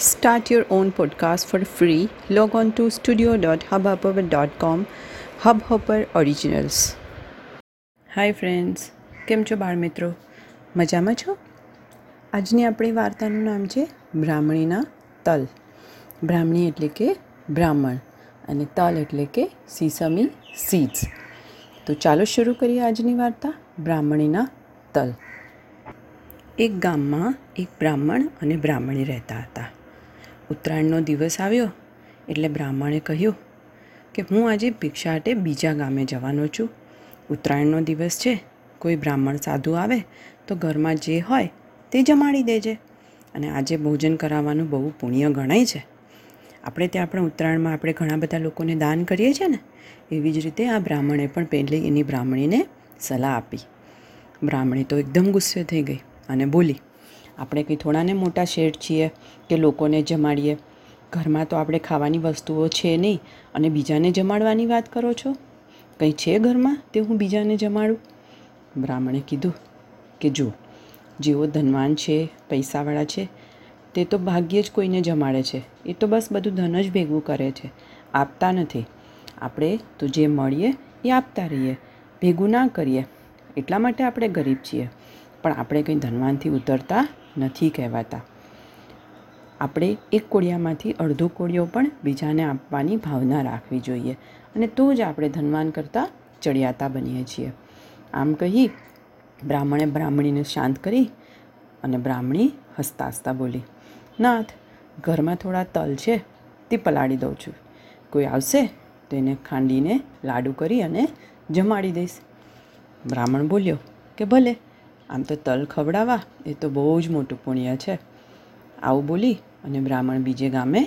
Start your own podcast for free. Log on to studio.hubhopper.com. Hubhopper Originals. Hi friends કેમ છો બાળ મિત્રો મજામાં છો આજની આપણી વાર્તાનું નામ છે બ્રાહ્મણીના તલ બ્રાહ્મણી એટલે કે બ્રાહ્મણ અને તલ એટલે કે સીસમી સીડ્સ તો ચાલો શરૂ કરીએ આજની વાર્તા, બ્રાહ્મણીના તલ એક ગામમાં એક બ્રાહ્મણ અને બ્રાહ્મણી રહેતા હતા ઉત્તરાયણનો દિવસ આવ્યો એટલે બ્રાહ્મણે કહ્યું કે હું આજે ભિક્ષાટે બીજા ગામે જવાનો છું. ઉત્તરાયણનો દિવસ છે. કોઈ બ્રાહ્મણ સાધુ આવે તો ઘરમાં જે હોય તે જમાડી દેજે અને આજે ભોજન કરાવવાનું બહુ પુણ્ય ગણાય છે. આપણે ત્યાં પણ ઉત્તરાયણમાં આપણે ઘણા બધા લોકોને દાન કરીએ છીએ ને, એવી જ રીતે આ બ્રાહ્મણે પણ પહેલી એની બ્રાહ્મણીને સલાહ આપી. બ્રાહ્મણી તો એકદમ ગુસ્સે થઈ ગઈ અને બોલી આપણે કંઈ થોડાને મોટા શેઠ છીએ કે લોકોને જમાડીએ. ઘરમાં તો આપણે ખાવાની વસ્તુઓ છે નહીં, અને બીજાને જમાડવાની વાત કરો છો? કંઈ છે ઘરમાં તે હું બીજાને જમાડું? બ્રાહ્મણે કીધું કે જો, જેઓ ધનવાન છે, પૈસાવાળા છે, તે તો ભાગ્યે જ કોઈને જમાડે છે. એ તો બસ બધું ધન જ ભેગું કરે છે. આપતા નથી. આપણે તો જે મળીએ એ આપતા રહીએ. ભેગું ના કરીએ. એટલા માટે આપણે ગરીબ છીએ. પણ આપણે કંઈ ધનવાનથી ઉતરતા નથી કહેવાતા. આપણે એક કોળિયામાંથી અડધો કોળિયો પણ બીજાને આપવાની ભાવના રાખવી જોઈએ અને તો જ આપણે ધનવાન કરતાં ચડિયાતા બનીએ છીએ. આમ કહી બ્રાહ્મણે બ્રાહ્મણીને શાંત કરી અને બ્રાહ્મણી હસતા હસતા બોલી, નાથ, ઘરમાં થોડા તલ છે, તે પલાળી દઉં છું. કોઈ આવશે તો એને ખાંડીને લાડુ કરી અને જમાડી દઈશ. બ્રાહ્મણ બોલ્યો, કે ભલે. આમ તો તલ ખવડાવવા એ તો બહુ જ મોટું પુણ્ય છે. આવું બોલી અને બ્રાહ્મણ બીજે ગામે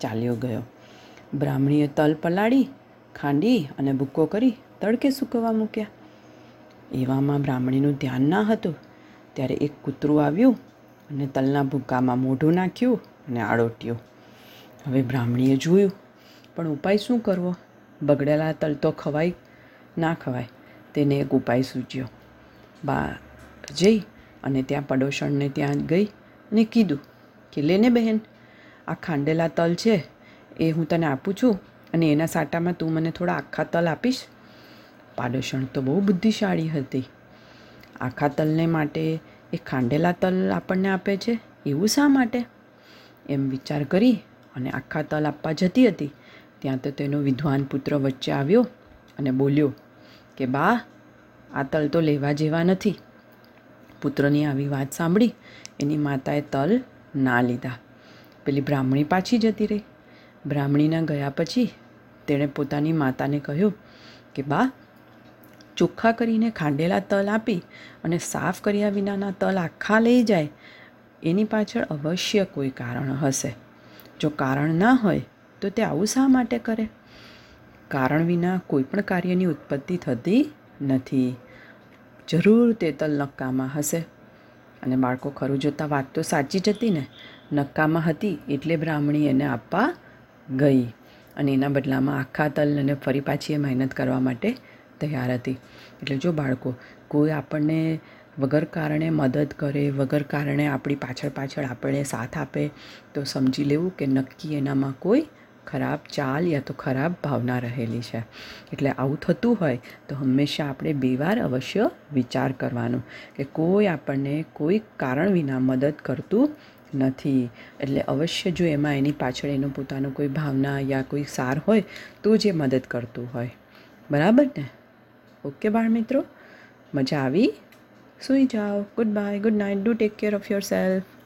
ચાલ્યો ગયો. બ્રાહ્મણીએ તલ પલાળી, ખાંડી અને ભૂક્કો કરી તડકે સૂકવવા મૂક્યા. એવામાં બ્રાહ્મણીનું ધ્યાન ના હતું. ત્યારે એક કૂતરું આવ્યું અને તલના ભૂક્કામાં મોઢું નાખ્યું અને આડોટ્યું. હવે બ્રાહ્મણીએ જોયું, પણ ઉપાય શું કરવો? બગડેલા તલ તો ખવાય, ના ખવાય, તેને એક ઉપાય સૂચ્યો. બા જઈ અને ત્યાં પડોશણને ત્યાં ગઈ અને કીધું કે લેને બહેન, આ ખાંડેલા તલ છે, એ હું તને આપું છું અને એના સાટામાં તું મને થોડા આખા તલ આપીશ. પાડોશણ તો બહુ બુદ્ધિશાળી હતી. આખા તલને માટે એ ખાંડેલા તલ આપણને આપે છે, એવું શા માટે? એમ વિચાર કરી અને આખા તલ આપવા જતી હતી. ત્યાં તો તેનો વિદ્વાન પુત્ર વચ્ચે આવ્યો અને બોલ્યો કે, બા, આ તલ તો લેવા જેવા નથી. પુત્રની આવી વાત સાંભળી એની માતાએ તલ ના લીધા. પેલી બ્રાહ્મણી પાછી જતી રહી. બ્રાહ્મણીના ગયા પછી તેણે પોતાની માતાને કહ્યું કે, બા, ચોખ્ખા કરીને ખાંડેલા તલ આપી અને સાફ કર્યા વિનાના તલ આખા લઈ જાય. એની પાછળ અવશ્ય કોઈ કારણ હશે. જો કારણ ના હોય, તો તે આવું શા માટે કરે? કારણ વિના કોઈ પણ કાર્યની ઉત્પત્તિ થતી નથી. જરૂર તે તલ નક્કામાં હશે. અને બાળકો ખરું જોતાં વાત તો સાચી જ હતી ને. નક્કામાં હતી એટલે બ્રાહ્મણી એને આપવા ગઈ. અને એના બદલામાં આખા તલ અને ફરી પાછી એ મહેનત કરવા માટે તૈયાર હતી. એટલે જો બાળકો, કોઈ આપણને વગર કારણે મદદ કરે, વગર કારણે આપણી પાછળ પાછળ આપણને સાથ આપે, તો સમજી લેવું કે નક્કી એનામાં કોઈ ખરાબ ચાલ યા તો ખરાબ ભાવના રહેલી છે. એટલે આવું થતું હોય તો હંમેશા આપણે બે વાર અવશ્ય વિચાર કરવાનો કે કોઈ આપણને કોઈ કારણ વિના મદદ કરતું નથી. એટલે અવશ્ય જો એમાં એની પાછળ એનો પોતાનો કોઈ ભાવના યા કોઈ સાર હોય તો જ એ મદદ કરતું હોય. બરાબર ને? ઓકે બાળ મિત્રો મજા આવી? સુઈ જાઓ. Good bye good night do take care of yourself